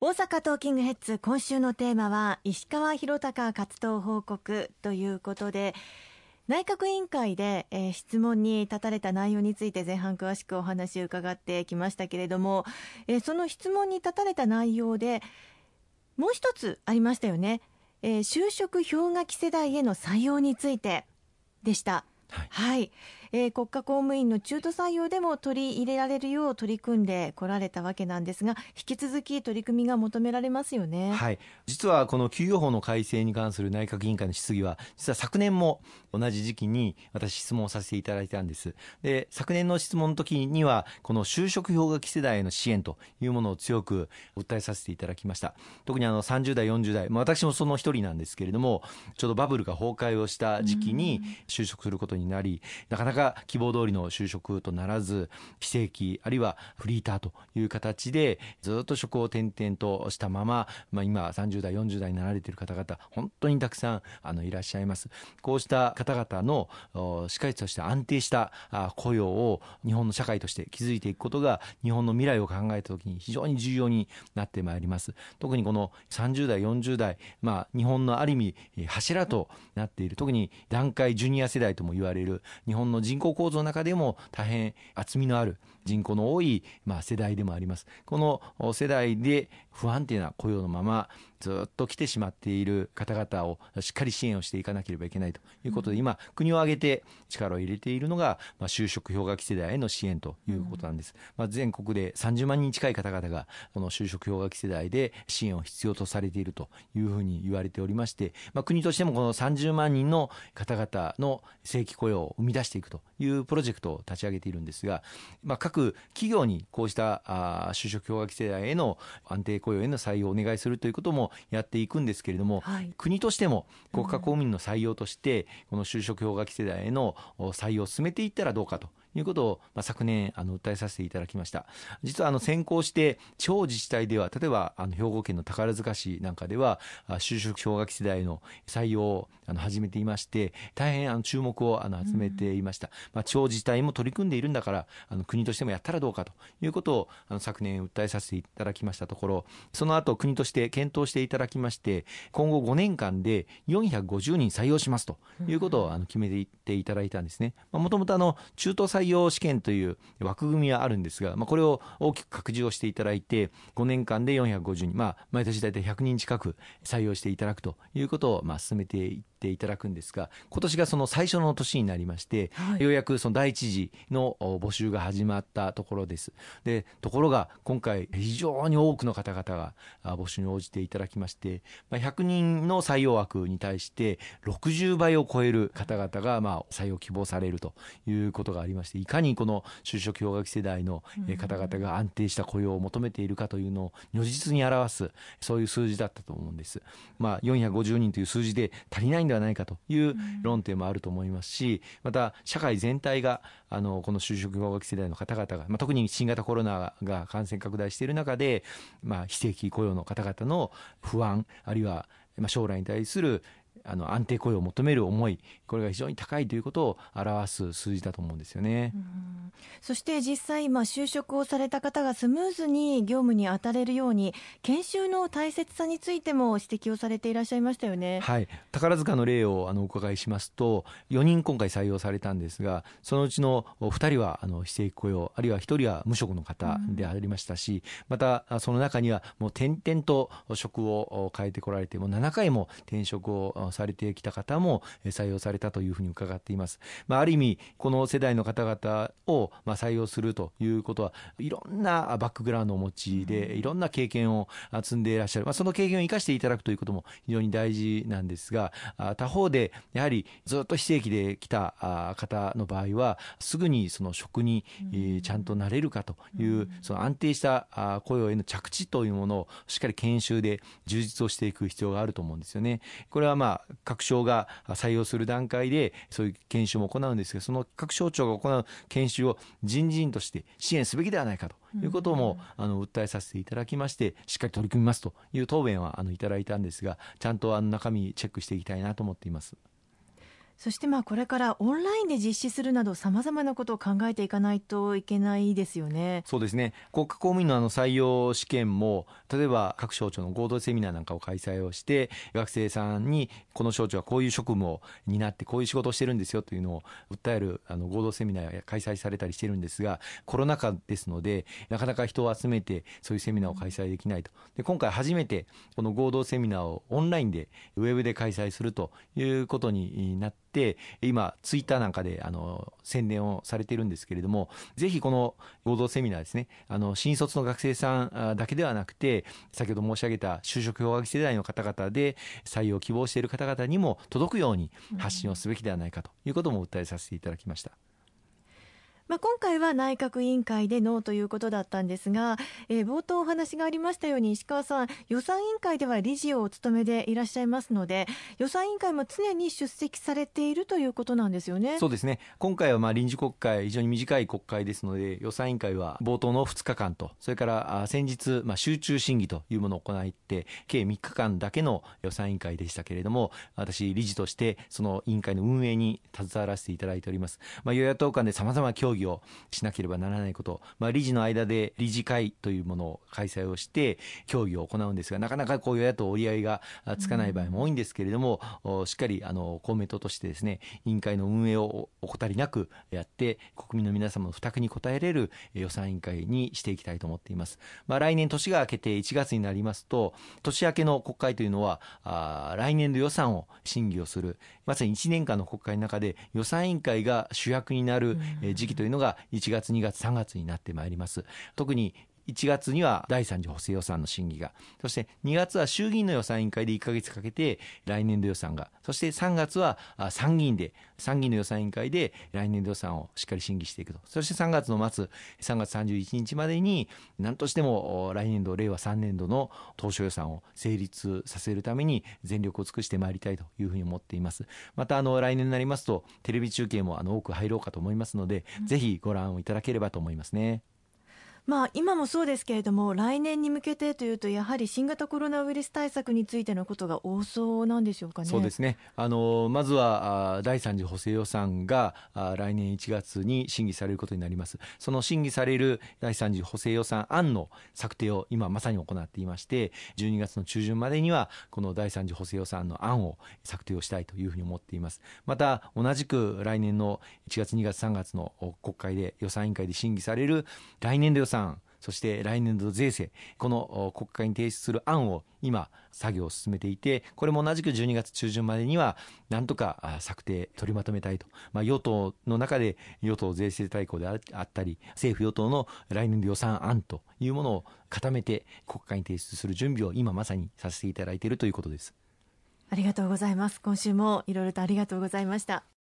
大阪トーキングヘッズ今週のテーマは石川博隆活動報告ということで内閣委員会で、えー、質問に立たれた内容について前半詳しくお話を伺ってきましたけれども、えー、その質問に立たれた内容でもう一つありましたよね、えー、就職氷河期世代への採用についてでした。はい、はい、えー、国家公務員の中途採用でも取り入れられるよう取り組んでこられたわけなんですが引き続き取り組みが求められますよね、はい、実はこの給与法の改正に関する内閣委員会の質疑は実は昨年も同じ時期に私質問をさせていただいたんです。で昨年の質問の時にはこの就職氷河期世代への支援というものを強く訴えさせていただきました。特にあの30代40代、まあ、私もその一人なんですけれどもちょうどバブルが崩壊をした時期に就職することになりなかなか希望通りの就職とならず非正規あるいはフリーターという形でずっと職を転々としたまま、まあ、今30代40代になられている方々本当にたくさんあのいらっしゃいます。こうした方々のしっかりとした安定した雇用を日本の社会として築いていくことが日本の未来を考えた時に非常に重要になってまいります。特にこの30代40代、まあ、日本のある意味柱となっている。特に団塊ジュニア世代とも言われる日本の人口構造の中でも大変厚みのある人口の多い、まあ、世代でもあります。この世代で不安定な雇用のままずっと来てしまっている方々をしっかり支援をしていかなければいけないということで、今、国を挙げて力を入れているのが、まあ、就職氷河期世代への支援ということなんです。まあ、全国で30万人近い方々が、この就職氷河期世代で支援を必要とされているというふうに言われておりまして、まあ、国としてもこの30万人の方々の正規雇用を生み出していくというプロジェクトを立ち上げているんですが、まあ、各企業にこうしたあ就職氷河期世代への安定雇用への採用をお願いするということもやっていくんですけれども、はい、国としても国家公務員の採用として、この就職氷河期世代への採用を進めていったらどうかということを、まあ、昨年あの訴えさせていただきました。実はあの先行して地方自治体では例えばあの兵庫県の宝塚市なんかでは就職氷河期世代の採用をあの始めていまして大変あの注目をあの集めていました、うん、まあ、地方自治体も取り組んでいるんだからあの国としてもやったらどうかということをあの昨年訴えさせていただきましたところその後国として検討していただきまして今後5年間で450人採用しますということをあの決めていっていただいたんですね。もともと中途採用試験という枠組みはあるんですが、まあ、これを大きく拡充をしていただいて5年間で450人、まあ、毎年大体100人近く採用していただくということをまあ進めていっていただくんですが今年がその最初の年になりまして、はい、ようやくその第一次の募集が始まったところです。でところが今回非常に多くの方々が募集に応じていただきまして、まあ、100人の採用枠に対して60倍を超える方々がまあ採用希望されるということがありましていかにこの就職氷河期世代の方々が安定した雇用を求めているかというのを如実に表すそういう数字だったと思うんです。まあ、450人という数字で足りないんではないかという論点もあると思いますしまた社会全体があのこの就職氷河期世代の方々が、まあ、特に新型コロナが感染拡大している中で、まあ、非正規雇用の方々の不安あるいは将来に対するあの安定雇用を求める思いこれが非常に高いということを表す数字だと思うんですよね。そして実際今就職をされた方がスムーズに業務に当たれるように研修の大切さについても指摘をされていらっしゃいましたよね。はい、宝塚の例をあのお伺いしますと4人今回採用されたんですがそのうちの2人はあの非正規雇用あるいは1人は無職の方でありましたし、またその中にはもう転々と職を変えてこられても7回も転職をされてきた方も採用されたというふうに伺っています。まあ、ある意味この世代の方々をまあ採用するということはいろんなバックグラウンドをお持ちでいろんな経験を積んでいらっしゃる、まあ、その経験を生かしていただくということも非常に大事なんですが他方でやはりずっと非正規で来た方の場合はすぐにその職にちゃんとなれるかというその安定した雇用への着地というものをしっかり研修で充実をしていく必要があると思うんですよね。これはまあ各省が採用する段階でそういう研修も行うんですがその各省庁が行う研修を人事院として支援すべきではないかということも、あの訴えさせていただきましてしっかり取り組みますという答弁はあのいただいたんですがちゃんとあの中身チェックしていきたいなと思っています。そしてまあこれからオンラインで実施するなどさまざまなことを考えていかないといけないですよね。そうですね国家公務員のあの採用試験も例えば各省庁の合同セミナーなんかを開催をして学生さんにこの省庁はこういう職務を担ってこういう仕事をしてるんですよというのを訴えるあの合同セミナーが開催されたりしてるんですがコロナ禍ですのでなかなか人を集めてそういうセミナーを開催できないとで今回初めてこの合同セミナーをオンラインでウェブで開催するということになって今ツイッターなんかであの宣伝をされてるんですけれどもぜひこの合同セミナーですねあの新卒の学生さんだけではなくて先ほど申し上げた就職氷河期世代の方々で採用を希望している方々にも届くように発信をすべきではないかということも訴えさせていただきました。まあ、今回は内閣委員会でノーということだったんですが、えー、冒頭お話がありましたように石川さん予算委員会では理事をお務めでいらっしゃいますので予算委員会も常に出席されているということなんですよね。そうですね。今回はまあ臨時国会非常に短い国会ですので予算委員会は冒頭の2日間とそれから先日まあ集中審議というものを行って計3日間だけの予算委員会でしたけれども私理事としてその委員会の運営に携わらせていただいております、まあ、与野党間でさまざま協議議をしなければならないこと、まあ、理事の間で理事会というものを開催をして協議を行うんですがなかなかこう与野党折り合いがつかない場合も多いんですけれども、うん、しっかりあの公明党としてですね委員会の運営を怠りなくやって国民の皆様の負託に応えれる予算委員会にしていきたいと思っています、まあ、来年年が明けて1月になりますと年明けの国会というのはあ来年度予算を審議をする。まさに1年間の国会の中で予算委員会が主役になる時期というのが1月、2月、3月になってまいります。特に1月には第3次補正予算の審議が、そして2月は衆議院の予算委員会で1か月かけて来年度予算が、そして3月は参議院で、参議院の予算委員会で来年度予算をしっかり審議していくと。そして3月の末、3月31日までに、何としても来年度、令和3年度の当初予算を成立させるために全力を尽くしてまいりたいというふうに思っています。また、あの、来年になりますと、テレビ中継もあの多く入ろうかと思いますので、うん、ぜひご覧をいただければと思いますね。まあ、今もそうですけれども来年に向けてというとやはり新型コロナウイルス対策についてのことが多そうなんでしょうかね。そうですね。あのまずは第3次補正予算が来年1月に審議されることになります。その審議される第3次補正予算案の策定を今まさに行っていまして12月の中旬までにはこの第3次補正予算案の案を策定をしたいというふうに思っています。また同じく来年の1月2月3月の国会で予算委員会で審議される来年度予算算、そして来年度税制、この国会に提出する案を今、作業を進めていて、これも同じく12月中旬までには、なんとか策定、取りまとめたいと。まあ、与党の中で与党税制大綱であったり、政府与党の来年度予算案というものを固めて国会に提出する準備を今まさにさせていただいているということです。ありがとうございます。今週もいろとありがとうございました。